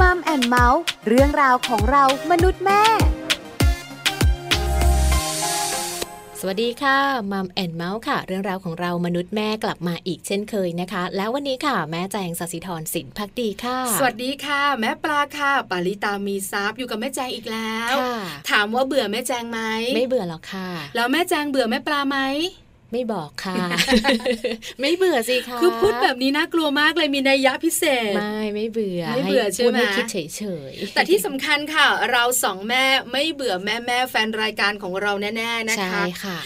Mom and Mouth เรื่องราวของเรามนุษย์แม่ สวัสดีค่ะ Mom and Mouth ค่ะ เรื่องราวของเรามนุษย์แม่กลับมาอีกเช่นเคยนะคะ แล้ววันนี้ค่ะแม่แจงสศิธรสินพักดีค่ะ สวัสดีค่ะ แม่ปลาค่ะ ปาริตามีซับอยู่กับแม่แจงอีกแล้วค่ะถามว่าเบื่อแม่แจงไหมไม่เบื่อหรอกค่ะ แล้วแม่แจงเบื่อแม่ปลาไหม ไม่บอกค่ะ ไม่เบื่อสิคะคือพูดแบบนี้น่ากลัวมากเลยมีนัยยะพิเศษ ไม่ไม่เบื่อไม่เบื่อให้ใช่ไหมพูดคิดเฉยๆแต่ที่สำคัญค่ะ เราสองแม่ไม่เบื่อแม่แม่ๆแฟนรายการของเราแน่ๆนะใช่คะค่ะ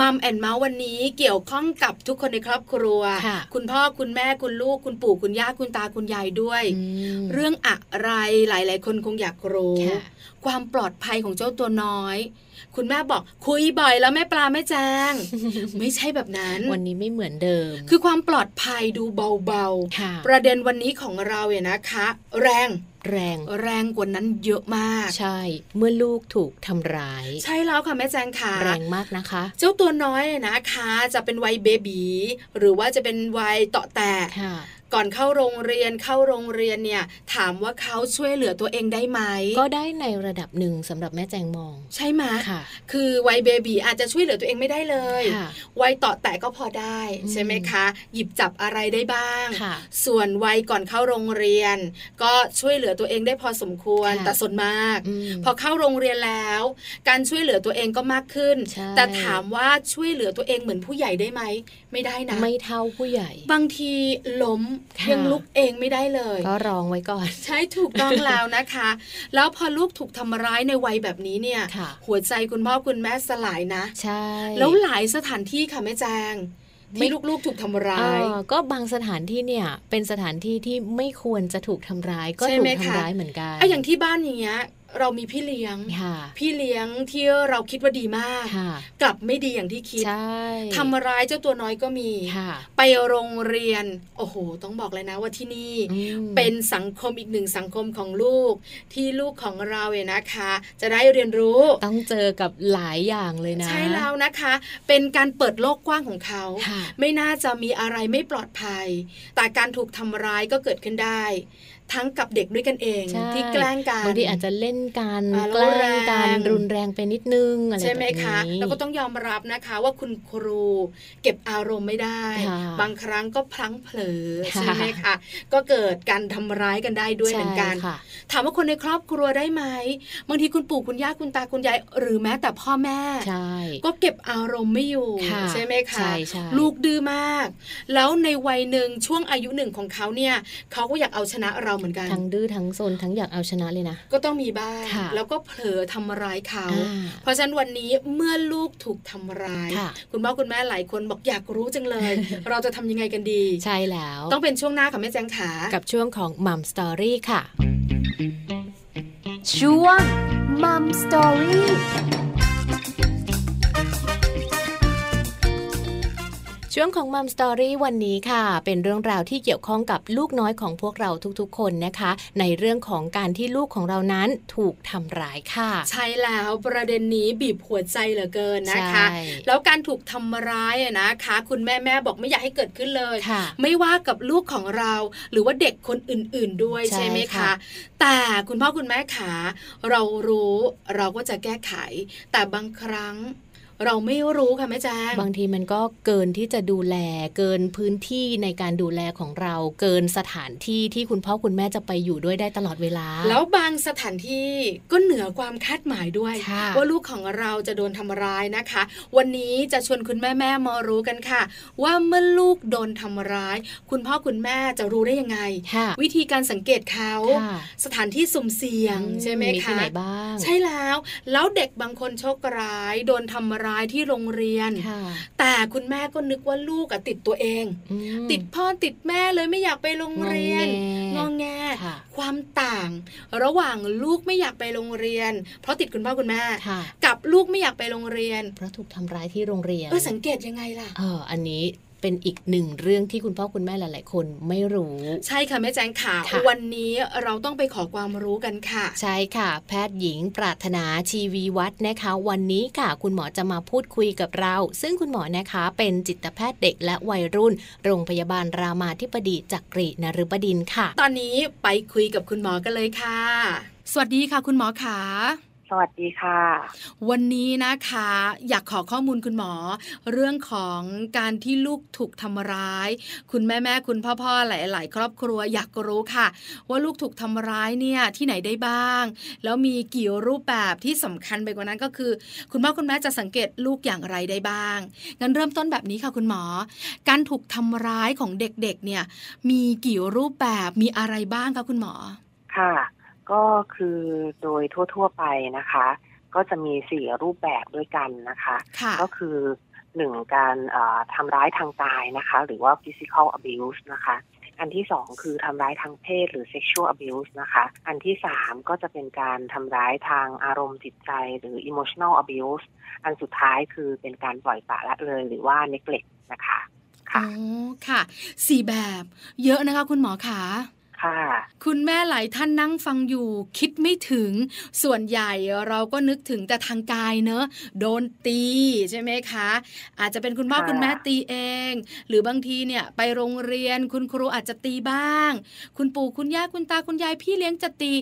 มัมแอนเมาส์วันนี้เกี่ยวข้องกับทุกคนในครอบครัวค่ะคุณพ่อคุณแม่คุณลูกคุณปู่คุณย่าคุณตาคุณยายด้วยอืมเรื่องอะไรหลาย ๆ คนคงอยากรู้ค่ะความปลอดภัยของเจ้าตัวน้อย คุณแม่บอกคุยบ่อยแล้วแม่ปลาแม่แจงไม่ใช่แบบนั้น วันนี้ไม่เหมือนเดิม คือความปลอดภัยดูเบาค่ะๆประเด็นวันนี้ของเราเนี่ยนะคะ แรงแรงแรงกว่านั้นเยอะมาก ใช่ เมื่อลูกถูกทำร้าย ใช่แล้วค่ะแม่แจงค่ะ แรงมากนะคะ เจ้าตัวน้อยนะคะ จะเป็นวัยเบบีหรือว่าจะเป็นวัยเตาะแตกค่ะ ก่อนเข้าโรงเรียนเข้าโรงเรียนเนี่ยถามว่าเขาช่วยเหลือตัวเองได้ไหมก็ได้ในระดับหนึ่งสำหรับแม่แจงมอง ใช่ไหมค่ะ คือวัยเบบีอาจจะช่วยเหลือตัวเองไม่ได้เลยค่ะวัยเต่อแต่ก็พอได้อืมใช่ไหมคะ หยิบจับอะไรได้บ้างค่ะส่วนวัยก่อนเข้าโรงเรียน ก็ช่วยเหลือตัวเองได้พอสมควรค่ะแต่ส่วนมากอืมพอเข้าโรงเรียนแล้ว การช่วยเหลือตัวเองก็มากขึ้นใช่แต่ถามว่าช่วยเหลือตัวเองเหมือนผู้ใหญ่ได้ไหมไม่ได้นะไม่เท่าผู้ใหญ่ บางทีล้มค่ะยังลุกเองไม่ได้เลย ก็รองไว้ก่อน ใช่ถูกต้องแล้วนะคะ แล้วพอลูกถูกทำร้ายในวัยแบบนี้เนี่ยค่ะหัวใจคุณพ่อคุณแม่สลายนะ ใช่ แล้วหลายสถานที่ค่ะแม่แจงไม่ที่ลูกๆถูกทำเอร้ายอก็บางสถานที่เนี่ยเป็นสถานที่ที่ไม่ควรจะถูกทำร้ายก็ใช่ถูไหมกคะทำร้ายเหมือนกันอะอย่างที่บ้านอย่างเงี้ย เรามีพี่เลี้ยงค่ะพี่เลี้ยงที่เราคิดว่าดีมากค่ะกลับไม่ดีอย่างที่คิดใช่ทำร้ายเจ้าตัวน้อยก็มีค่ะไปโรงเรียน โอ้โห ต้องบอกเลยนะว่าที่นี่อืมเป็นสังคมอีกหนึ่งสังคมของลูก ที่ลูกของเราเนี่ยนะคะ จะได้เรียนรู้ ต้องเจอกับหลายอย่างเลยนะ ใช่แล้วนะคะ เป็นการเปิดโลกกว้างของเขาค่ะไม่น่าจะมีอะไรไม่ปลอดภัย แต่การถูกทำร้ายก็เกิดขึ้นได้ ทั้งกับเด็กด้วยกันเองใช่ที่แกล้งกันบางทีอาจจะเล่นกันอ่าแกล้งกันแล้วแรงรุนแรงไปนิดนึงอะไรใช่ไหมแบบคะนี้แล้วก็ต้องยอมรับนะคะว่าคุณครูเก็บอารมณ์ไม่ได้ค่ะบางครั้งก็พลั้งเผลอค่ะใช่ไหมคะก็เกิดการทำร้ายกันได้ด้วยเหมือนกันใช่ค่ะถามว่าคนในครอบครัวได้ไหมบางทีคุณปู่คุณย่าคุณตาคุณยายหรือแม้แต่พ่อแม่ใช่ก็เก็บอารมณ์ไม่อยู่ค่ะใช่ไหมคะใช่ใช่ลูกดื้อมาก แล้วในวัยหนึ่งช่วงอายุหนึ่งของเขาเนี่ยเขาก็อยากเอาชนะเราเหมือนกัน ทั้งดื้อทั้งซนทั้งอยากเอาชนะเลยนะ ก็ต้องมีบ้างค่ะแล้วก็เผลอทำร้ายเขาอ่าเพราะฉะนั้นวันนี้เมื่อลูกถูกทำร้ายค่ะคุณพ่อคุณแม่หลายคนบอกอยากรู้จังเลย เราจะทำยังไงกันดี ใช่แล้ว ต้องเป็นช่วงหน้าค่ะแม่แจงขา กับช่วงของ Mom Story ค่ะ ช่วง Mom Story ช่วงของ Mom Story วันนี้ค่ะ เป็นเรื่องราวที่เกี่ยวข้องกับลูกน้อยของพวกเราทุกๆ คนนะคะ ในเรื่องของการที่ลูกของเรานั้นถูกทำร้ายค่ะ ใช่แล้วประเด็นนี้บีบหัวใจเหลือเกินนะคะใช่แล้วการถูกทำร้ายอะนะคะ คุณแม่แม่บอกไม่อยากให้เกิดขึ้นเลยค่ะไม่ว่ากับลูกของเรา หรือว่าเด็กคนอื่น ๆด้วยใช่ใช่ไหมค่ะคะ แต่คุณพ่อคุณแม่ขาเรารู้เราก็จะแก้ไข แต่บางครั้ง เราไม่รู้ค่ะแม่แจ้งบางทีมันก็เกินที่จะดูแล เกินพื้นที่ในการดูแลของเรา เกินสถานที่ที่คุณพ่อคุณแม่จะไปอยู่ด้วยได้ตลอดเวลา แล้วบางสถานที่ก็เหนือความคาดหมายด้วยค่ะว่าลูกของเราจะโดนทำร้ายนะคะ วันนี้จะชวนคุณแม่แม่ๆมารู้กันค่ะ ว่าเมื่อลูกโดนทำร้าย คุณพ่อคุณแม่จะรู้ได้ยังไงค่ะวิธีการสังเกตเขาค่ะสถานที่สุ่มเสี่ยงใช่ไหมมีที่คะไหนบ้างใช่แล้ว แล้วเด็กบางคนโชคร้าย โดนทำร้ายที่โรงเรียนค่ะแต่คุณแม่ก็นึกว่าลูกอะติดตัวเองอืมติดพ่อติดแม่เลยไม่อยากไปโรงเรียนงงอองแงแงค่ะความต่าง ระหว่างลูกไม่อยากไปโรงเรียน เพราะติดคุณพ่อคุณแม่ค่ะกับลูกไม่อยากไปโรงเรียน เพราะถูกทำร้ายที่โรงเรียนเออสังเกตยังไงล่ะเอออันนี้ เป็นอีกหนึ่งเรื่องที่คุณพ่อคุณแม่หลาย ๆ คนไม่รู้ ใช่ค่ะแม่แจงค่ะค่ะ วันนี้เราต้องไปขอความรู้กันค่ะ ใช่ค่ะ แพทย์หญิงปรารถนาชีวีวัฒน์นะคะ วันนี้ค่ะคุณหมอจะมาพูดคุยกับเรา ซึ่งคุณหมอนะคะเป็นจิตแพทย์เด็กและวัยรุ่น โรงพยาบาลรามาธิบดีจักรีนฤบดินทร์ค่ะ ตอนนี้ไปคุยกับคุณหมอกันเลยค่ะ สวัสดีค่ะ คุณหมอขา สวัสดีค่ะ วันนี้นะคะ อยากขอข้อมูลคุณหมอ เรื่องของการที่ลูกถูกทำร้าย คุณแม่แม่คุณพ่อพ่อหลาย ๆ ครอบครัวอยากรู้ค่ะ ว่าลูกถูกทำร้ายเนี่ยที่ไหนได้บ้าง แล้วมีกี่รูปแบบที่สำคัญไปกว่านั้นก็คือ คุณพ่อคุณแม่จะสังเกตลูกอย่างไรได้บ้างงั้นเริ่มต้นแบบนี้ค่ะคุณหมอ การถูกทำร้ายของเด็ก ๆ เนี่ย มีกี่รูปแบบมีอะไรบ้างคะคุณหมอค่ะ ก็คือโดยทั่ว ๆ ไปนะคะ ก็จะมีสี่รูปแบบด้วยกันนะคะค่ะก็คือหนึ่งการเอ่อทำร้ายทางกายนะคะ หรือว่า physical abuse นะคะอันที่สองคือทำร้ายทางเพศหรือ sexual abuse นะคะ อันที่สามก็จะเป็นการทำร้ายทางอารมณ์จิตใจหรือ emotional abuse อันสุดท้ายคือเป็นการปล่อยปละละเลยหรือว่า neglect นะคะอ๋ค่ะอค่ะ สี่แบบ เยอะนะคะคุณหมอขา ค่ะ คุณแม่หลายท่านนั่งฟังอยู่ คิดไม่ถึง ส่วนใหญ่เราก็นึกถึงแต่ทางกายเนอะโดนตีใช่ไหมคะ อาจจะเป็นคุณพ่อค่ะคุณแม่ตีเอง หรือบางทีเนี่ยไปโรงเรียนคุณครูอาจจะตีบ้าง คุณปู่คุณย่าคุณตาคุณยายพี่เลี้ยงจะตี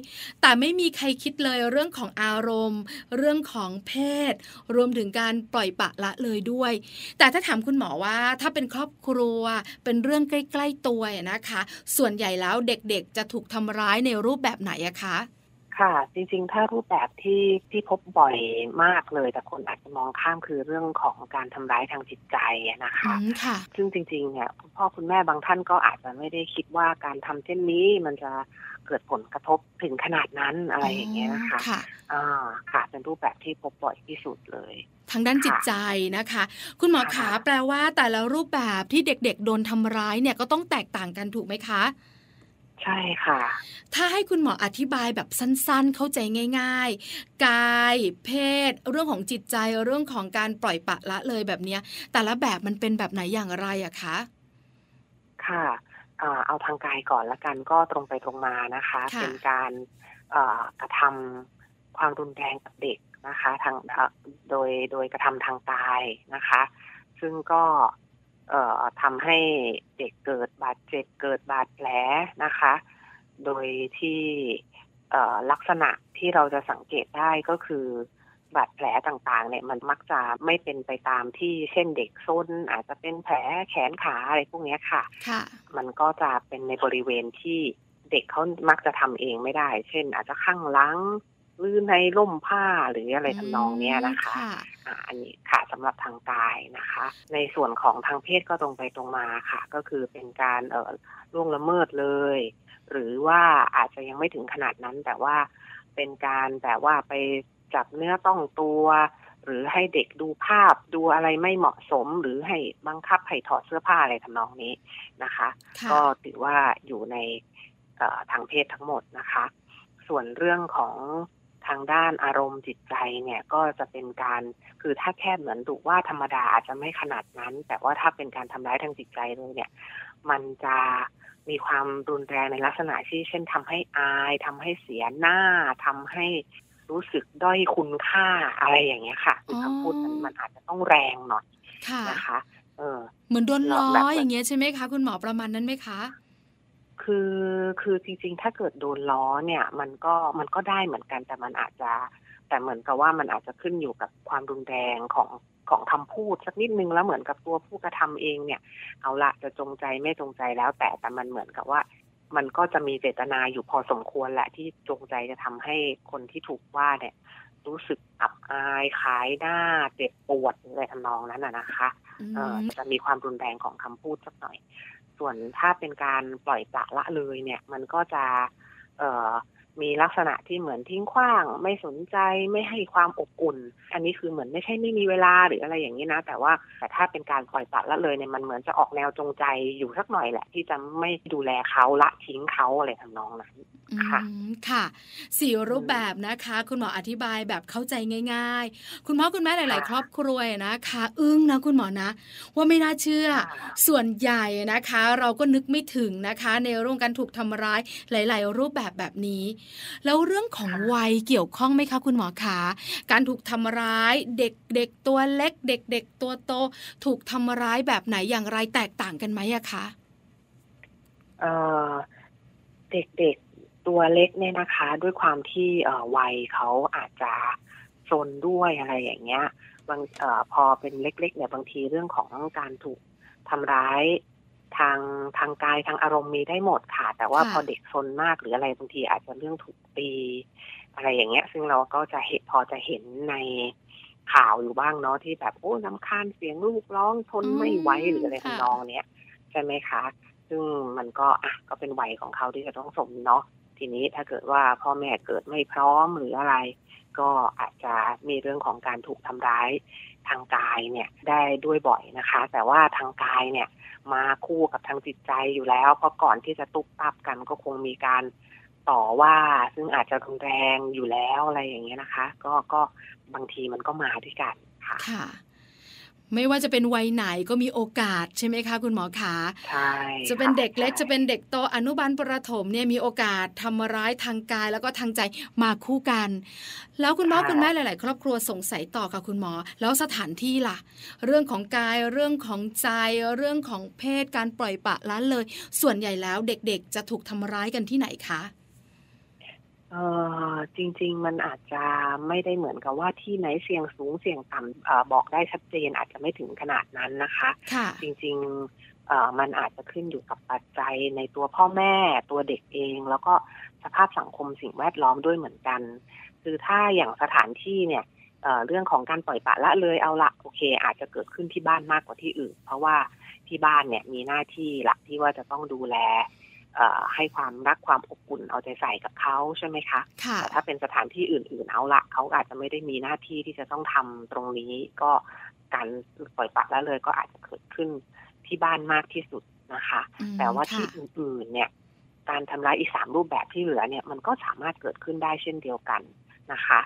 แต่ไม่มีใครคิดเลยเรื่องของอารมณ์ เรื่องของเพศ รวมถึงการปล่อยปละละเลยด้วย แต่ถ้าถามคุณหมอว่าถ้าเป็นครอบครัวเป็นเรื่องใกล้ ๆตัวนะคะ ส่วนใหญ่แล้วเด็กๆ จะถูกทำร้ายในรูปแบบไหนอะคะค่ะ จริงๆ ถ้ารูปแบบที่ที่พบบ่อยมากเลย แต่คนอาจจะมองข้ามคือเรื่องของการทำร้ายทางจิตใจอะนะอืคะมค่ะซึ่งจริงๆ เนี่ยคุณพ่อคุณแม่บางท่านก็อาจจะไม่ได้คิดว่าการทำเช่นนี้มันจะเกิดผลกระทบถึงขนาดนั้นอะไรอย่างเงี้ยนะคะค่ะอ่าค่ะเป็นรูปแบบที่พบบ่อยที่สุดเลยทางด้านจิตใจนะคะ คุณหมอขาค่ะแปลว่าแต่ละรูปแบบที่เด็กๆ โดนทำร้ายเนี่ยก็ต้องแตกต่างกันถูกไหมคะ ใช่ค่ะ ถ้าให้คุณหมออธิบายแบบสั้นๆ เข้าใจง่าย ๆ กาย เพศ เรื่องของจิตใจเรื่องของการปล่อยปละละเลยแบบเนี้ย แต่ละแบบมันเป็นแบบไหนอย่างไรอะคะค่ะอ่าเอาทางกายก่อนละกันก็ตรงไปตรงมานะคะค่ะเป็นการเอ่อกระทำความรุนแรงกับเด็กนะคะ ทางเอ่อโดยโดยกระทำทางกายนะคะ ซึ่งก็เอ่อ ทำให้เด็กเกิดบาดเจ็บเกิดบาดแผลนะคะ โดยที่เอ่อลักษณะที่เราจะสังเกตได้ก็คือบาดแผลต่างๆ เนี่ยมันมักจะไม่เป็นไปตามที่เช่นเด็กซนอาจจะเป็นแผลแขนขาอะไรพวกเนี้ยค่ะค่ะ มันก็จะเป็นในบริเวณที่เด็กเขามักจะทำเองไม่ได้ เช่น อาจจะข้างหลัง หรือในร่มผ้าหรืออะไรทำนองเนี้ยนะคะค่ะอ่าอันนี้ค่ะสำหรับทางกายนะคะ ในส่วนของทางเพศก็ตรงไปตรงมาค่ะ ก็คือเป็นการเอ่อล่วงละเมิดเลย หรือว่าอาจจะยังไม่ถึงขนาดนั้น แต่ว่าเป็นการแบบว่าไปจับเนื้อต้องตัว หรือให้เด็กดูภาพดูอะไรไม่เหมาะสม หรือให้บังคับให้ถอดเสื้อผ้าอะไรทำนองนี้นะคะค่ะก็ถือว่าอยู่ในเอ่อทางเพศทั้งหมดนะคะ ส่วนเรื่องของ ทางด้านอารมณ์จิตใจเนี่ยก็จะเป็นการคือถ้าแค่เหมือนดุว่าธรรมดาอาจจะไม่ขนาดนั้น แต่ว่าถ้าเป็นการทำร้ายทางจิตใจเลยเนี่ย มันจะมีความรุนแรงในลักษณะที่เช่นทำให้อายทำให้เสียหน้าทำให้รู้สึกด้อยคุณค่าอะไรอย่างเงี้ยค่ะคือคำพูดมันมันอาจจะต้องแรงหน่อยค่ะนะคะ เออเหมือนโดนล้อแบบอย่างเงี้ยใช่ไหมคะ คุณหมอประมาณนั้นไหมคะ คือคือจริงๆ ถ้าเกิดโดนล้อเนี่ย มันก็มันก็ได้เหมือนกันแต่มันอาจจะ แต่เหมือนกับว่ามันอาจจะขึ้นอยู่กับความรุนแรงของของคำพูดสักนิดนึงแล้วเหมือนกับตัวผู้กระทำเองเนี่ย เอาละจะจงใจไม่จงใจแล้ว แต่แต่มันเหมือนกับว่า มันก็จะมีเจตนาอยู่พอสมควรแหละที่จงใจจะทำให้คนที่ถูกว่าเนี่ย รู้สึกอับอายขายหน้าเจ็บปวดอะไรทำนองนั้นน่ะนะคะเอ่ออืมจะมีความรุนแรงของคำพูดสักหน่อย ส่วนถ้าเป็นการปล่อยปละละเลยเนี่ย มันก็จะ เอ่อ มีลักษณะที่เหมือนทิ้งขว้าง ไม่สนใจไม่ให้ความอบอุ่น อันนี้คือเหมือนไม่ใช่ไม่มีเวลาหรืออะไรอย่างนี้นะ แต่ว่าแต่ถ้าเป็นการปล่อยปละละเลยเนี่ยมันเหมือนจะออกแนวจงใจอยู่สักหน่อยแหละ ที่จะไม่ดูแลเขาละทิ้งเขาอะไรทำนองนั้นค่ะอืมค่ะสี่รูปแบบนะคะ คุณหมออธิบายแบบเข้าใจง่าย ๆ คุณพ่อคุณแม่หลาย ๆ ครอบครัวนะคะ อึ้งนะคุณหมอนะ ว่าไม่น่าเชื่อค่ะส่วนใหญ่นะคะ เราก็นึกไม่ถึงนะคะ ในเรื่องการถูกทำร้ายหลาย ๆ รูปแบบแบบนี้แล้วเรื่องของวัยเกี่ยวข้องไหมคะคุณหมอคะการถูกทำร้ายเด็กเด็กตัวเล็ก เด็กเด็กตัวโต ถูกทำร้ายแบบไหนอย่างไรแตกต่างกันไหมอะคะเอ่อเด็กๆตัวเล็กเนี่ยนะคะ ด้วยความที่เอ่อวัยเขาอาจจะซนด้วยอะไรอย่างเงี้ยบางเอ่อพอเป็นเล็ก ๆ เนี่ยบางทีเรื่องของการถูกทำร้าย ทางทางกายทางอารมณ์มีได้หมดค่ะ แต่ว่าค่ะพอเด็กซนมากหรืออะไรบางทีอาจจะเรื่องถูกตี อะไรอย่างเงี้ย ซึ่งเราก็จะเห็นพอจะเห็นในข่าวอยู่บ้างเนาะที่แบบโอ้น้ำคาญเสียงลูกร้องทนไม่ไหวหรืออะไรทำนองเนี้ยใช่ไหมคะ ซึ่งมันก็อะก็เป็นวัยของเขาที่จะต้องสมเนาะทีนี้ถ้าเกิดว่าพ่อแม่เกิดไม่พร้อมหรืออะไร ก็อาจจะมีเรื่องของการถูกทำร้ายทางกายเนี่ยได้ด้วยบ่อยนะคะ แต่ว่าทางกายเนี่ยมาคู่กับทางจิตใจอยู่แล้ว เพราะก่อนที่จะตุบตับกันก็คงมีการต่อว่าซึ่งอาจจะรุนแรงอยู่แล้วอะไรอย่างเงี้ยนะคะ ก็ก็บางทีมันก็มาด้วยกันค่ะค่ะ ไม่ว่าจะเป็นวัยไหนก็มีโอกาสใช่ไหมคะคุณหมอขาใช่จะเป็นเด็กเล็กใช่จะเป็นเด็กโตอนุบาลประถมเนี่ยมีโอกาสทำร้ายทางกายแล้วก็ทางใจมาคู่กัน แล้วคุณพ่อคุณแม่หลาย ๆ ครอบครัวสงสัยต่อค่ะคุณหมอ แล้วสถานที่ล่ะ เรื่องของกายเรื่องของใจเรื่องของเพศการปล่อยปละละเลย ส่วนใหญ่แล้วเด็ก ๆ จะถูกทำร้ายกันที่ไหนคะ เออจริง ๆ มันอาจจะไม่ได้เหมือนกับว่าที่ไหนเสี่ยงสูงเสี่ยงต่ำเออบอกได้ชัดเจนอาจจะไม่ถึงขนาดนั้นนะคะ ค่ะ จริงๆเอ่อมันอาจจะขึ้นอยู่กับปัจจัยในตัวพ่อแม่ตัวเด็กเอง แล้วก็สภาพสังคมสิ่งแวดล้อมด้วยเหมือนกัน คือถ้าอย่างสถานที่เนี่ยเอ่อเรื่องของการปล่อยปละละเลยเอาละโอเค อาจจะเกิดขึ้นที่บ้านมากกว่าที่อื่น เพราะว่าที่บ้านเนี่ยมีหน้าที่หลักที่ว่าจะต้องดูแลเอ่อ ให้ความรักความอบอุ่นเอาใจใส่กับเขาใช่ไหมคะค่ะแต่ถ้าเป็นสถานที่อื่น ๆ เอาละเขาอาจจะไม่ได้มีหน้าที่ที่จะต้องทำตรงนี้ ก็การปล่อยปละละเลยก็อาจจะเกิดขึ้นที่บ้านมากที่สุดนะคะอืมแต่ว่าที่ค่ะอื่น ๆ เนี่ย การทำร้ายอีกสามรูปแบบที่เหลือเนี่ยมันก็สามารถเกิดขึ้นได้เช่นเดียวกันนะคะ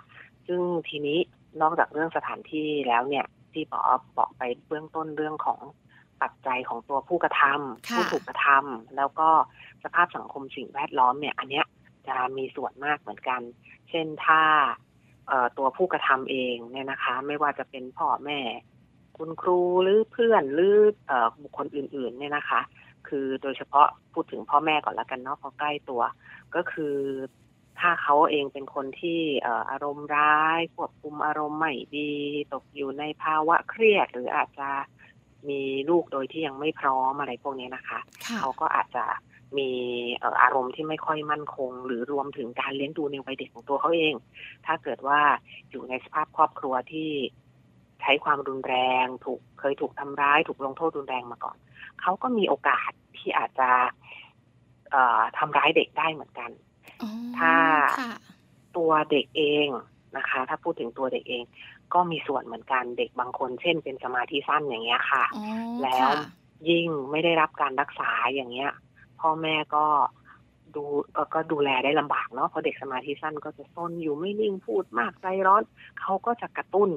ซึ่งทีนี้นอกจากเรื่องสถานที่แล้วเนี่ยที่ปอบอกไปเบื้องต้นเรื่องของ ปัจจัยของตัวผู้กระทำค่ะผู้ถูกกระทำแล้วก็สภาพสังคมสิ่งแวดล้อมเนี่ย อันเนี้ยจะมีส่วนมากเหมือนกัน เช่นถ้าเอ่อตัวผู้กระทำเองเนี่ยนะคะ ไม่ว่าจะเป็นพ่อแม่ คุณครูหรือเพื่อนหรือเอ่อบุคคลอื่น ๆ เนี่ยนะคะ คือโดยเฉพาะพูดถึงพ่อแม่ก่อนละกันเนาะเพราะใกล้ตัว ก็คือถ้าเขาเองเป็นคนที่เอ่ออารมณ์ร้ายควบคุมอารมณ์ไม่ดี ตกอยู่ในภาวะเครียด หรืออาจจะ มีลูกโดยที่ยังไม่พร้อมอะไรพวกนี้นะคะค่ะเขาก็อาจจะมีเอ่ออารมณ์ที่ไม่ค่อยมั่นคง หรือรวมถึงการเลี้ยงดูในวัยเด็กของตัวเขาเอง ถ้าเกิดว่าอยู่ในสภาพครอบครัวที่ใช้ความรุนแรง ถูกเคยถูกทำร้าย ถูกลงโทษรุนแรงมาก่อน เขาก็มีโอกาสที่อาจจะเอ่อทำร้ายเด็กได้เหมือนกันอ๋อถ้าค่ะตัวเด็กเองนะคะ ถ้าพูดถึงตัวเด็กเอง ก็มีส่วนเหมือนกันเด็กบางคน เช่น เป็นสมาธิสั้นอย่างเงี้ยค่ะอ๋อแล้วค่ะยิ่งไม่ได้รับการรักษาอย่างเงี้ย พ่อแม่ก็ดูเอ่อก็ดูแลได้ลำบากเนาะเพราะเด็กสมาธิสั้นก็จะซนอยู่ไม่นิ่งพูดมากใจร้อนเขาก็จะกระตุ้น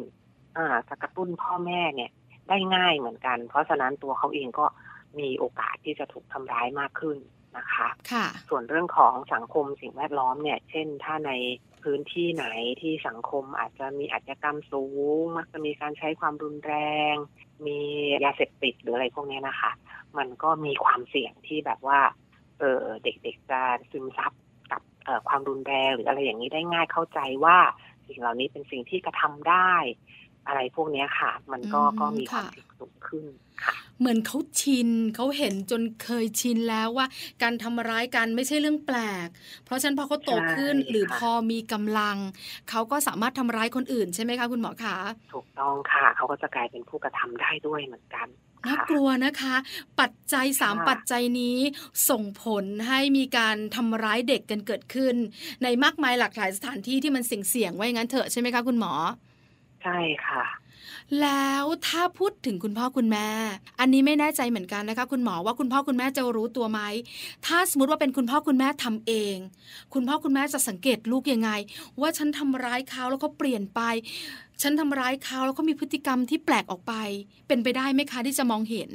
อ่าจะกระตุ้นพ่อแม่เนี่ย ได้ง่ายเหมือนกัน เพราะฉะนั้นตัวเขาเองก็มีโอกาสที่จะถูกทำร้ายมากขึ้น นะคะค่ะส่วนเรื่องของสังคมสิ่งแวดล้อมเนี่ย เช่น ถ้าในพื้นที่ไหนที่สังคมอาจจะมีอาชญากรรมสูง มักจะมีการใช้ความรุนแรง มียาเสพติดหรืออะไรพวกเนี้ยนะคะ มันก็มีความเสี่ยงที่แบบว่า เออเด็กๆจะซึมซับกับเอ่อความรุนแรงหรืออะไรอย่างนี้ได้ง่ายเข้าใจว่า สิ่งเหล่านี้เป็นสิ่งที่กระทำได้ อะไรพวกเนี้ยค่ะ มันก็อืมก็มีความค่ะเสี่ยงสูงขึ้นค่ะเหมือนเขาชินเขาเห็นจนเคยชินแล้วว่า การทำร้ายกันไม่ใช่เรื่องแปลก เพราะฉะนั้นพอเขาโตขึ้นใช่หรือค่ะพอมีกำลัง เขาก็สามารถทำร้ายคนอื่นใช่ไหมคะคุณหมอคะถูกต้องค่ะ เขาก็จะกลายเป็นผู้กระทำได้ด้วยเหมือนกันน่าค่ะกลัวนะคะ ปัจจัยสามค่ะปัจจัยนี้ส่งผลให้มีการทำร้ายเด็กกันเกิดขึ้น ในมากมายหลากหลายสถานที่ที่มันเสี่ยงๆไว้อย่างนั้นเถอะใช่ไหมคะคุณหมอ ใช่ค่ะ แล้วถ้าพูดถึงคุณพ่อคุณแม่ อันนี้ไม่แน่ใจเหมือนกันนะคะ คุณหมอว่าคุณพ่อคุณแม่จะรู้ตัวไหม ถ้าสมมติว่าเป็นคุณพ่อคุณแม่ทำเอง คุณพ่อคุณแม่จะสังเกตลูกยังไง ว่าฉันทำร้ายเขาแล้วก็เปลี่ยนไป ฉันทำร้ายเขาแล้วก็มีพฤติกรรมที่แปลกออกไป เป็นไปได้ไหมคะที่จะมองเห็น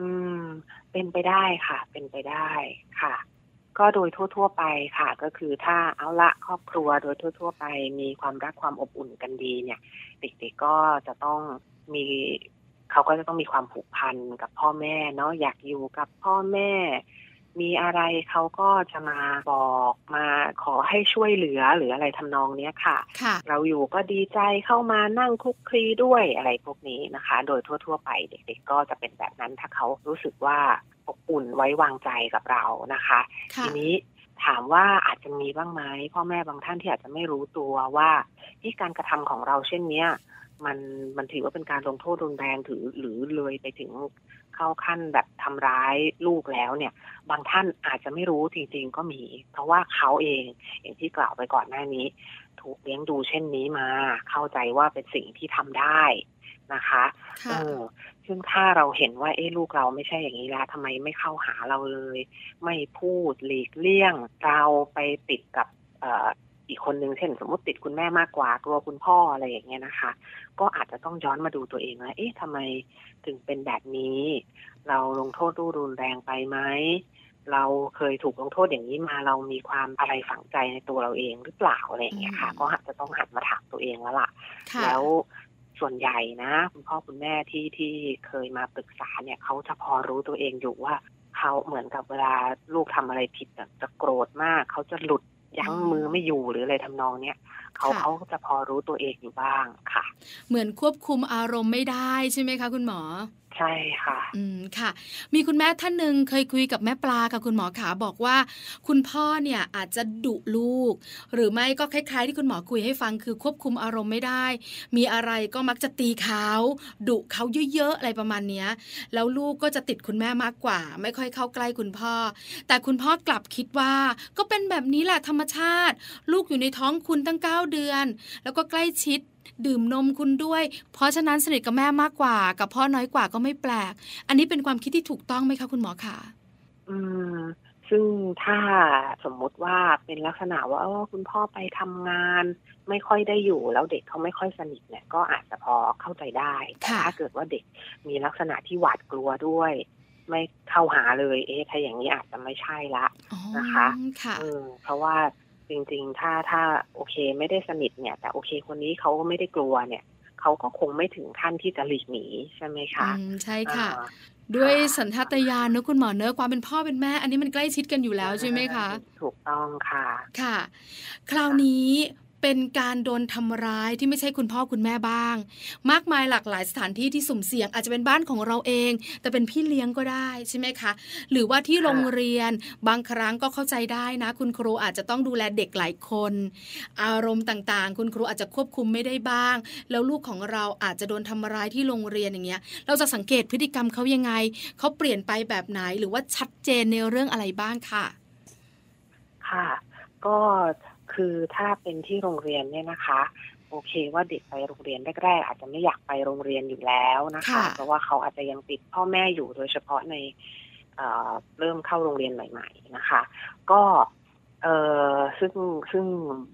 อืม เป็นไปได้ค่ะ เป็นไปได้ค่ะ ก็โดยทั่ว ๆ ไปค่ะ ก็คือถ้าเอาละครอบครัวโดยทั่ว ๆ ไป มีความรักความอบอุ่นกันดีเนี่ย เด็กๆก็จะต้องมีเขาก็จะต้องมีความผูกพันกับพ่อแม่เนาะอยากอยู่กับพ่อแม่ มีอะไรเขาก็จะมาบอกมาขอให้ช่วยเหลือหรืออะไรทำนองเนี้ยค่ะค่ะเราอยู่ก็ดีใจเข้ามานั่งคลุกคลีด้วยอะไรพวกนี้นะคะ โดยทั่ว ๆ ไปเด็ก ๆ ก็จะเป็นแบบนั้นถ้าเขารู้สึกว่า อบอุ่นไว้วางใจกับเรานะคะค่ะทีนี้ถามว่าอาจจะมีบ้างไหมพ่อแม่บางท่านที่อาจจะไม่รู้ตัวว่าที่การกระทำของเราเช่นเนี้ยมันมันถือว่าเป็นการลงโทษรุนแรงถือหรือเลยไปถึงเข้าขั้นแบบทำร้ายลูกแล้วเนี่ย บางท่านอาจจะไม่รู้จริง ๆ ก็มี เพราะว่าเขาเองอย่างที่กล่าวไปก่อนหน้านี้ ถูกเลี้ยงดูเช่นนี้มา เข้าใจว่าเป็นสิ่งที่ทำได้นะคะค่ะเออซึ่งถ้าเราเห็นว่า เอ๊ะลูกเราไม่ใช่อย่างนี้แล้วทำไมไม่เข้าหาเราเลย ไม่พูดหลีกเลี่ยง เราไปติดกับเอ่ออีกคนนึงเช่น สมมติติดคุณแม่มากกว่ากลัวคุณพ่ออะไรอย่างเงี้ยนะคะ ก็อาจจะต้องย้อนมาดูตัวเองว่าเอ๊ะทำไมถึงเป็นแบบนี้ เราลงโทษรูรุนแรงไปไหมเราเคยถูกลงโทษอย่างนี้มาเรามีความอะไรฝังใจในตัวเราเองหรือเปล่าอะไรอย่างเงี้ยค่ะอืมก็อาจจะต้องหันมาถามตัวเองแล้วล่ะค่ะแล้ว ส่วนใหญ่นะ คุณพ่อคุณแม่ที่ที่เคยมาปรึกษาเนี่ยเขาจะพอรู้ตัวเองอยู่ว่าเขาเหมือนกับเวลาลูกทำอะไรผิดอะจะโกรธมาก เขาจะหลุดยั้งอืมมือไม่อยู่หรืออะไรทำนองเนี้ยเขาค่ะเขาจะพอรู้ตัวเองอยู่บ้างค่ะ เหมือนควบคุมอารมณ์ไม่ได้ใช่ไหมคะ คุณหมอ ใช่ค่ะ อืมค่ะ มีคุณแม่ท่านหนึ่งเคยคุยกับแม่ปลากับคุณหมอขาบอกว่า คุณพ่อเนี่ยอาจจะดุลูก หรือไม่ก็คล้ายๆ ที่คุณหมอคุยให้ฟังคือควบคุมอารมณ์ไม่ได้ มีอะไรก็มักจะตีเขาดุเขาเยอะๆอะไรประมาณเนี้ย แล้วลูกก็จะติดคุณแม่มากกว่า ไม่ค่อยเข้าใกล้คุณพ่อ แต่คุณพ่อกลับคิดว่า ก็เป็นแบบนี้แหละธรรมชาติ ลูกอยู่ในท้องคุณตั้งเก้าเดือน แล้วก็ใกล้ชิด ดื่มนมคุณด้วย เพราะฉะนั้นสนิทกับแม่มากกว่า กับพ่อน้อยกว่าก็ไม่แปลก อันนี้เป็นความคิดที่ถูกต้องไหมคะคุณหมอคะอืมซึ่งถ้าสมมุติว่าเป็นลักษณะว่าเออคุณพ่อไปทำงาน ไม่ค่อยได้อยู่แล้วเด็กเขาไม่ค่อยสนิทเนี่ยก็อาจจะพอเข้าใจได้แต่ค่ะถ้าเกิดว่าเด็กมีลักษณะที่หวาดกลัวด้วย ไม่เข้าหาเลย เอ๊ะถ้าอย่างนี้อาจจะไม่ใช่ละอ๋อนะคะค่ะเออเพราะว่า จริง ๆ ถ้าถ้าโอเคไม่ได้สนิทเนี่ย แต่โอเคคนนี้เขาก็ไม่ได้กลัวเนี่ยเขาก็คงไม่ถึงขั้นที่จะหลีกหนีใช่ไหมคะอืมใช่ค่ะอ่าด้วยสัญชาตญาณเนอะคุณหมอเนอะความเป็นพ่อเป็นแม่ อันนี้มันใกล้ชิดกันอยู่แล้วใช่ไหมคะ ถูกต้องค่ะ ค่ะ คราวนี้ เป็นการโดนทำร้ายที่ไม่ใช่คุณพ่อคุณแม่บ้าง มากมายหลากหลายสถานที่ที่สุ่มเสี่ยงอาจจะเป็นบ้านของเราเอง แต่เป็นพี่เลี้ยงก็ได้ใช่ไหมคะ หรือว่าที่โรงเรียนบางครั้งก็เข้าใจได้นะ คุณครูอาจจะต้องดูแลเด็กหลายคน อารมณ์ต่างๆ คุณครูอาจจะควบคุมไม่ได้บ้าง แล้วลูกของเราอาจจะโดนทำร้ายที่โรงเรียนอย่างเงี้ย เราจะสังเกตพฤติกรรมเขายังไงเขาเปลี่ยนไปแบบไหนหรือว่าชัดเจนในเรื่องอะไรบ้างค่ะ ค่ะ ก็ คือถ้าเป็นที่โรงเรียนเนี่ยนะคะ โอเคว่าเด็กไปโรงเรียนแรกๆอาจจะไม่อยากไปโรงเรียนอยู่แล้วนะคะ ค่ะ เพราะว่าเขาอาจจะยังติดพ่อแม่อยู่โดยเฉพาะในเอ่อเริ่มเข้าโรงเรียนใหม่ ๆ นะคะ ก็ เออซึ่งซึ่ง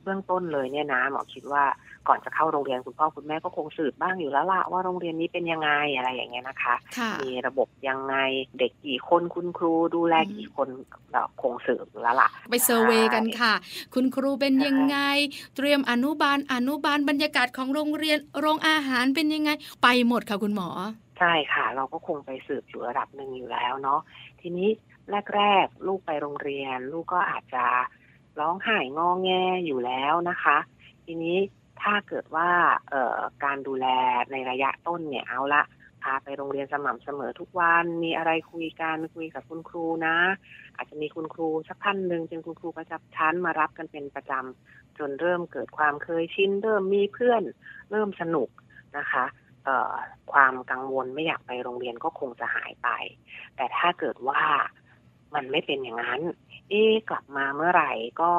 เบื้องต้นเลยเนี่ยนะหมอคิดว่าก่อนจะเข้าโรงเรียนคุณพ่อคุณแม่ก็คงสืบบ้างอยู่แล้วล่ะว่าโรงเรียนนี้เป็นยังไงอะไรอย่างเงี้ยนะคะค่ะมีระบบยังไงเด็กกี่คนคุณครูดูแลกี่คนเราคงสืบอยู่แล้วล่ะ ไปเซอร์เวย์กันค่ะ คุณครูเป็นยังไง เตรียมอนุบาลอนุบาลบรรยากาศของโรงเรียนโรงอาหารเป็นยังไง ไปหมดค่ะคุณหมอ ใช่ค่ะ เราก็คงไปสืบอยู่ระดับหนึ่งอยู่แล้วเนาะทีนี้แรกๆ ลูกไปโรงเรียน ลูกก็อาจจะ ร้องไห้งอแงอยู่แล้วนะคะ ทีนี้ถ้าเกิดว่าเออการดูแลในระยะต้นเนี่ยเอาละพาไปโรงเรียนสม่ำเสมอทุกวันมีอะไรคุยกันคุยกับคุณครูนะ อาจจะมีคุณครูสักท่านหนึ่งเป็นคุณครูประจำชั้นมารับกันเป็นประจำจนเริ่มเกิดความเคยชินเริ่มมีเพื่อน เริ่มสนุกนะคะเออความกังวลไม่อยากไปโรงเรียนก็คงจะหายไป แต่ถ้าเกิดว่า มันไม่เป็นอย่างนั้น เอ๊ะกลับมาเมื่อไหร่ก็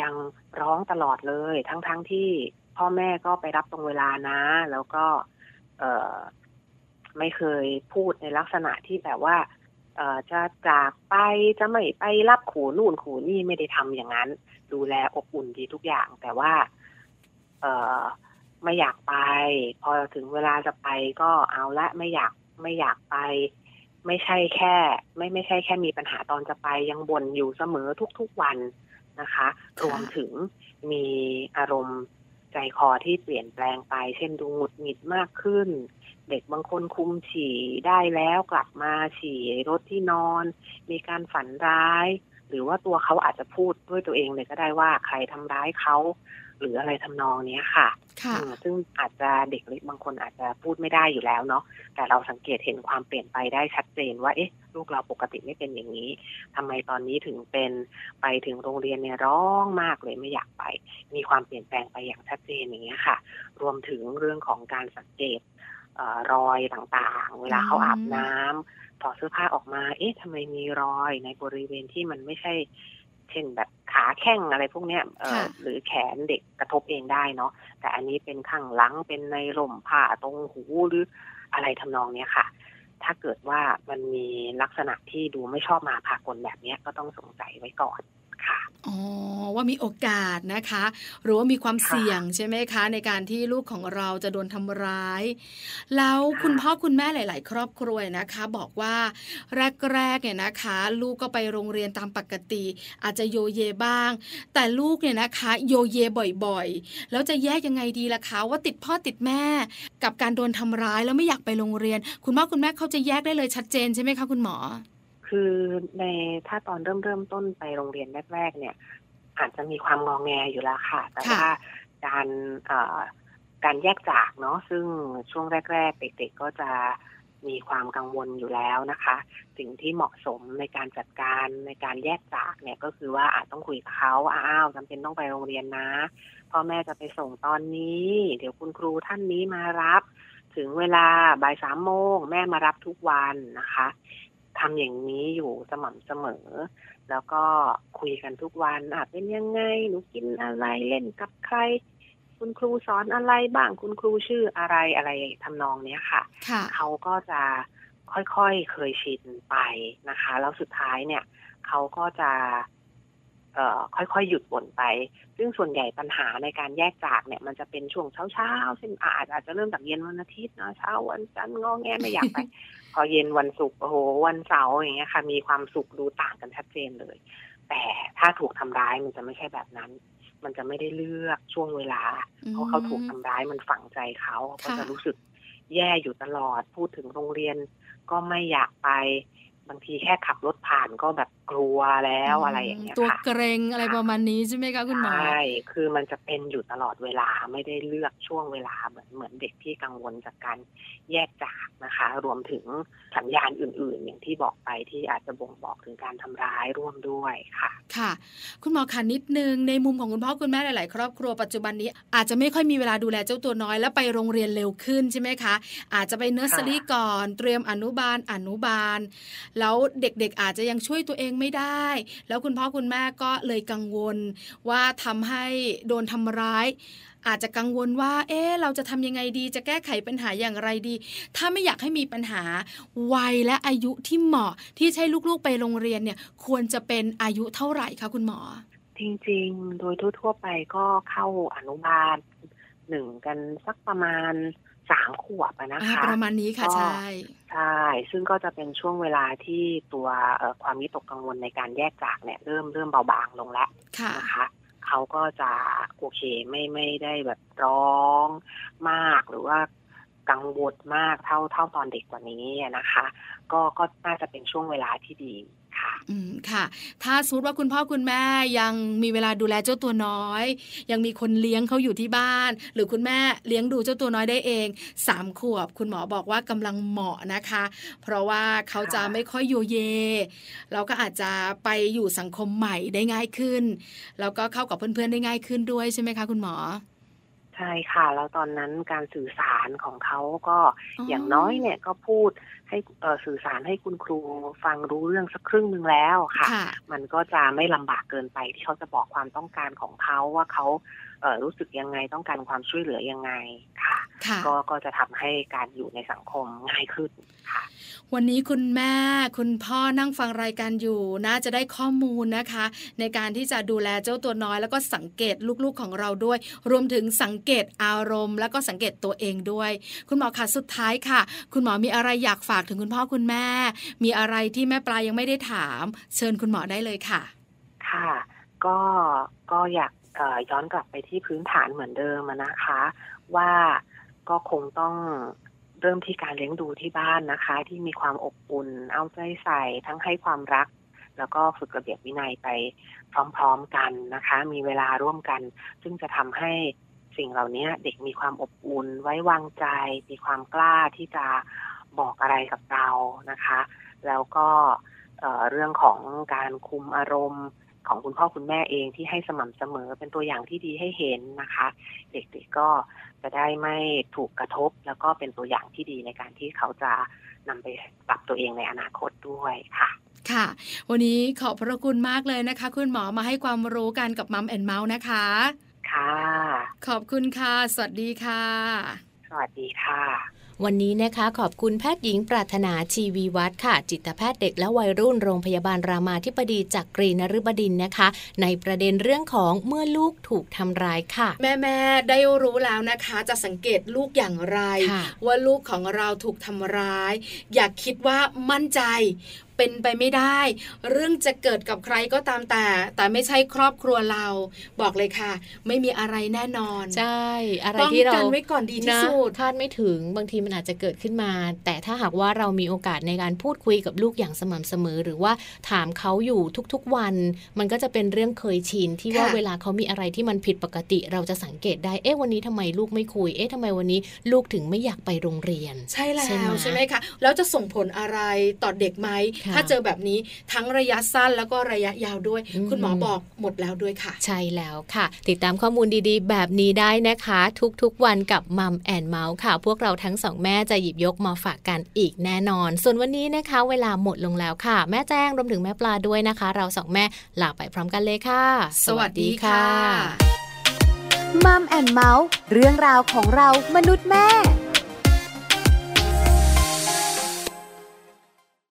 ยังร้องตลอดเลย ทั้งๆทที่พ่อแม่ก็ไปรับตรงเวลานะ แล้วก็ เออไม่เคยพูดในลักษณะที่แบบว่า เออจะจากไปจะไม่ไปรับขู่นู่นขู่นี่ไม่ได้ทำอย่างนั้น ดูแลอบอุ่นดีทุกอย่าง แต่ว่า เออไม่อยากไป พอถึงเวลาจะไปก็เอาละไม่อยากไม่อยากไป ไม่ใช่แค่ ไม่ไม่ใช่แค่มีปัญหาตอนจะไปยังบ่นอยู่เสมอทุกๆวันนะคะ รวมถึงมีอารมณ์ใจคอที่เปลี่ยนแปลงไป เช่นดูหงุดหงิดมากขึ้น เด็กบางคนคุมฉี่ได้แล้วกลับมาฉี่รถที่นอน มีการฝันร้าย หรือว่าตัวเขาอาจจะพูดด้วยตัวเองเลยก็ได้ว่าใครทำร้ายเขา หรืออะไรทำนองเนี้ยค่ะค่ะอืมซึ่งอาจจะเด็กเล็กบางคนอาจจะพูดไม่ได้อยู่แล้วเนาะแต่เราสังเกตเห็นความเปลี่ยนไปได้ชัดเจนว่าเอ๊ะลูกเราปกติไม่เป็นอย่างนี้ทำไมตอนนี้ถึงเป็นไปถึงโรงเรียนเนี่ยร้องมากเลยไม่อยากไป มีความเปลี่ยนแปลงไปอย่างชัดเจนอย่างเงี้ยค่ะ รวมถึงเรื่องของการสังเกตเออรอยต่างๆ เวลาเขาอาบน้ำถอดเสื้อผ้าออกมา เอ๊ะทำไมมีรอยในบริเวณที่มันไม่ใช่ เช่นแบบขาแข้งอะไรพวกเนี้ยเอ่อค่ะหรือแขนเด็กกระทบเองได้เนาะแต่อันนี้เป็นข้างหลังเป็นในร่มผ้าตรงหูหรืออะไรทำนองเนี้ยค่ะ ถ้าเกิดว่ามันมีลักษณะที่ดูไม่ชอบมาพากลแบบเนี้ยก็ต้องสงสัยไว้ก่อน ค่ะอ๋อว่ามีโอกาสนะคะ หรือว่ามีความค่ะเสี่ยงใช่ไหมคะ ในการที่ลูกของเราจะโดนทำร้าย แล้วค่ะคุณพ่อคุณแม่หลาย ๆ ครอบครัวนะคะ บอกว่าแรก ๆ เนี่ยนะคะ ลูกก็ไปโรงเรียนตามปกติ อาจจะโยเยบ้าง แต่ลูกเนี่ยนะคะ โยเยบ่อย ๆ แล้วจะแยกยังไงดีล่ะคะว่าติดพ่อติดแม่ กับการโดนทำร้ายแล้วไม่อยากไปโรงเรียน คุณพ่อคุณแม่เขาจะแยกได้เลยชัดเจนใช่ไหมคะคุณหมอ คือในถ้าตอนเริ่มเริ่มต้นไปโรงเรียนแรกๆเนี่ย อาจจะมีความงองแงอยู่แล้วค่ะ แต่ค่ะว่าการเอ่อการแยกจากเนาะซึ่งช่วงแรก ๆ เด็กๆก็จะมีความกังวลอยู่แล้วนะคะ สิ่งที่เหมาะสมในการจัดการในการแยกจากเนี่ยก็คือว่าอาจต้องคุยกับเขาอ้าวจำเป็นต้องไปโรงเรียนนะพ่อแม่จะไปส่งตอนนี้ เดี๋ยวคุณครูท่านนี้มารับ ถึงเวลาบ่ายสามโมงแม่มารับทุกวันนะคะ ทำอย่างนี้อยู่สม่ำเสมอ แล้วก็คุยกันทุกวันอะเป็นยังไงหนูกินอะไรเล่นกับใคร คุณครูสอนอะไรบ้างคุณครูชื่ออะไรอะไรทำนองเนี้ยค่ะค่ะ เขาก็จะค่อยๆเคยชินไปนะคะ แล้วสุดท้ายเนี่ย เขาก็จะเอ่อ ค่อยๆ หยุดบ่นไป ซึ่งส่วนใหญ่ปัญหาในการแยกจากเนี่ย มันจะเป็นช่วงเช้าๆเช่นอาจอาจจะเริ่มจากเย็นวันอาทิตย์เนาะเช้าวันจันทร์งอแงไม่อยากไป พอเย็นวันศุกร์โอ้โหวันเสาร์อย่างเงี้ยค่ะ มีความสุขดูต่างกันชัดเจนเลย แต่ถ้าถูกทำร้ายมันจะไม่ใช่แบบนั้น มันจะไม่ได้เลือกช่วงเวลา เพราะเขาถูกทำร้ายมันฝังใจเขาเขาก็จะรู้สึกแย่อยู่ตลอดพูดถึงโรงเรียน ก็ไม่อยากไปบางทีแค่ขับรถผ่านก็แบบกลัวแล้วอะไรอย่างเงี้ยตัวค่ะเกรงอะไรประมาณนี้ใช่ไหมคะคุณหมอใช่คือมันจะเป็นอยู่ตลอดเวลาไม่ได้เลือกช่วงเวลาเหมือนเหมือนเด็กที่กังวลจากการแยกจากนะคะ รวมถึงสัญญาณอื่น ๆ อย่างที่บอกไปที่อาจจะบ่งบอกถึงการทำร้ายร่วมด้วยค่ะ ค่ะ คุณหมอคะนิดนึงในมุมของคุณพ่อคุณแม่หลาย ๆ ครอบครัวปัจจุบันนี้อาจจะไม่ค่อยมีเวลาดูแลเจ้าตัวน้อยแล้วไปโรงเรียนเร็วขึ้นใช่ไหมคะอาจจะไปเนอร์เซอรี่ก่อนเตรียมอนุบาลอนุบาล แล้วเด็ก ๆ อาจจะยังช่วยตัวเองไม่ได้ แล้วคุณพ่อคุณแม่ก็เลยกังวลว่าทำให้โดนทำร้าย อาจจะกังวลว่า เอ๊ะเราจะทำยังไงดี จะแก้ไขปัญหาอย่างไรดี ถ้าไม่อยากให้มีปัญหาวัยและอายุที่เหมาะที่ใช้ลูกๆไปโรงเรียนเนี่ยควรจะเป็นอายุเท่าไหร่คะคุณหมอ จริงๆ โดยทั่วๆไปก็เข้าอนุบาลหนึ่งกันสักประมาณ สามขวบอะนะอ่าคะประมาณนี้ค่ะก็ใช่ใช่ซึ่งก็จะเป็นช่วงเวลาที่ตัวเอ่อความวิตกกังวลในการแยกจากเนี่ยเริ่มเริ่มเบาบางลงแล้วค่ะนะคะเขาก็จะโอเคไม่ไม่ได้แบบร้องมากหรือว่ากังวลมากเท่าเท่าตอนเด็กกว่านี้นะคะ ก็ก็น่าจะเป็นช่วงเวลาที่ดี ค่ะ อืมค่ะ ถ้าสมมติว่าคุณพ่อคุณแม่ยังมีเวลาดูแลเจ้าตัวน้อย ยังมีคนเลี้ยงเขาอยู่ที่บ้าน หรือคุณแม่เลี้ยงดูเจ้าตัวน้อยได้เองสามขวบ คุณหมอบอกว่ากำลังเหมาะนะคะ เพราะว่าเขาจะค่ะไม่ค่อยโยเย เราก็อาจจะไปอยู่สังคมใหม่ได้ง่ายขึ้น แล้วก็เข้ากับเพื่อนๆได้ง่ายขึ้นด้วยใช่ไหมคะ คุณหมอใช่ค่ะ แล้วตอนนั้นการสื่อสารของเขาก็อ๋อออย่างน้อยเนี่ยก็พูด ให้เอ่อสื่อสารให้คุณครูฟังรู้เรื่องสักครึ่งหนึ่งแล้วค่ะค่ะ มันก็จะไม่ลำบากเกินไปที่เขาจะบอกความต้องการของเขาว่าเขาเอ่อ รู้สึกยังไงต้องการความช่วยเหลือยังไงค่ะก็ก็จะทำให้การอยู่ในสังคมง่ายขึ้นค่ะ วันนี้คุณแม่ คุณพ่อนั่งฟังรายการอยู่น่าจะได้ข้อมูลนะคะ ในการที่จะดูแลเจ้าตัวน้อย แล้วก็สังเกตลูกๆของเราด้วย รวมถึงสังเกตอารมณ์ แล้วก็สังเกตตัวเองด้วย คุณหมอคะสุดท้ายค่ะ คุณหมอมีอะไรอยากฝากถึงคุณพ่อคุณแม่ มีอะไรที่แม่ปลายังไม่ได้ถาม เชิญคุณหมอได้เลยค่ะ ค่ะ ก็ก็อยากเอ่อ ย้อนกลับไปที่พื้นฐานเหมือนเดิมนะคะ ว่าก็คงต้องเริ่มที่การเลี้ยงดูที่บ้านนะคะ ที่มีความอบอุ่นเอาใจใส่ทั้งให้ความรัก แล้วก็ฝึกระเบียบวินัยไปพร้อมๆกันนะคะ มีเวลาร่วมกัน ซึ่งจะทำให้สิ่งเหล่านี้เด็กมีความอบอุ่นไว้วางใจ มีความกล้าที่จะบอกอะไรกับเรานะคะ แล้วก็เรื่องของการคุมอารมณ์ ของคุณพ่อคุณแม่เองที่ให้สม่ำเสมอเป็นตัวอย่างที่ดีให้เห็นนะคะ เด็กๆก็จะได้ไม่ถูกกระทบ แล้วก็เป็นตัวอย่างที่ดีในการที่เขาจะนำไปปรับตัวเองในอนาคตด้วยค่ะค่ะ วันนี้ขอบพระคุณมากเลยนะคะ คุณหมอมาให้ความรู้กันกับมัมแอนเมาส์นะคะ ค่ะ ขอบคุณค่ะ สวัสดีค่ะ สวัสดีค่ะ วันนี้นะคะขอบคุณแพทย์หญิงปรารถนาชีวีวัฒน์ค่ะ จิตแพทย์เด็กและวัยรุ่นโรงพยาบาลรามาธิบดีจากกรีนฤบดินทร์นะคะ ในประเด็นเรื่องของเมื่อลูกถูกทำร้ายค่ะ แม่แม่ๆได้รู้แล้วนะคะ จะสังเกตลูกอย่างไรค่ะว่าลูกของเราถูกทำร้าย อย่าคิดว่ามั่นใจ เป็นไปไม่ได้ เรื่องจะเกิดกับใครก็ตามแต่ แต่ไม่ใช่ครอบครัวเรา บอกเลยค่ะ ไม่มีอะไรแน่นอน ใช่ อะไรป้องที่เรากันไว้ก่อนดีที่นะสุดคาดไม่ถึงบางทีมันอาจจะเกิดขึ้นมา แต่ถ้าหากว่าเรามีโอกาสในการพูดคุยกับลูกอย่างสม่ำเสมอ หรือว่าถามเขาอยู่ทุกๆวัน มันก็จะเป็นเรื่องเคยชินที่ว่าค่ะเวลาเขามีอะไรที่มันผิดปกติ เราจะสังเกตได้เอ๊ะวันนี้ทำไมลูกไม่คุยเอ๊ะทำไมวันนี้ลูกถึงไม่อยากไปโรงเรียน ใช่แล้ใช่ไหมวใช่ไหมคะแล้วจะส่งผลอะไรต่อเด็กไหมค่ะถ้าเจอแบบนี้ทั้งระยะสั้นแล้วก็ระยะยาวด้วยอืมคุณหมอบอกหมดแล้วด้วยค่ะ ใช่แล้วค่ะ ติดตามข้อมูลดีๆ แบบนี้ได้นะคะ ทุกๆวันกับมัมแอนเมาส์ค่ะ พวกเราทั้งสองแม่จะหยิบยกมาฝากกันอีกแน่นอน ส่วนวันนี้นะคะ เวลาหมดลงแล้วค่ะ แม่แจ้งรวมถึงแม่ปลาด้วยนะคะ เราสองแม่ลาไปพร้อมกันเลยค่ะ สวัสดีค่ะมัมแอนเมาส์เรื่องราวของเรามนุษย์แม่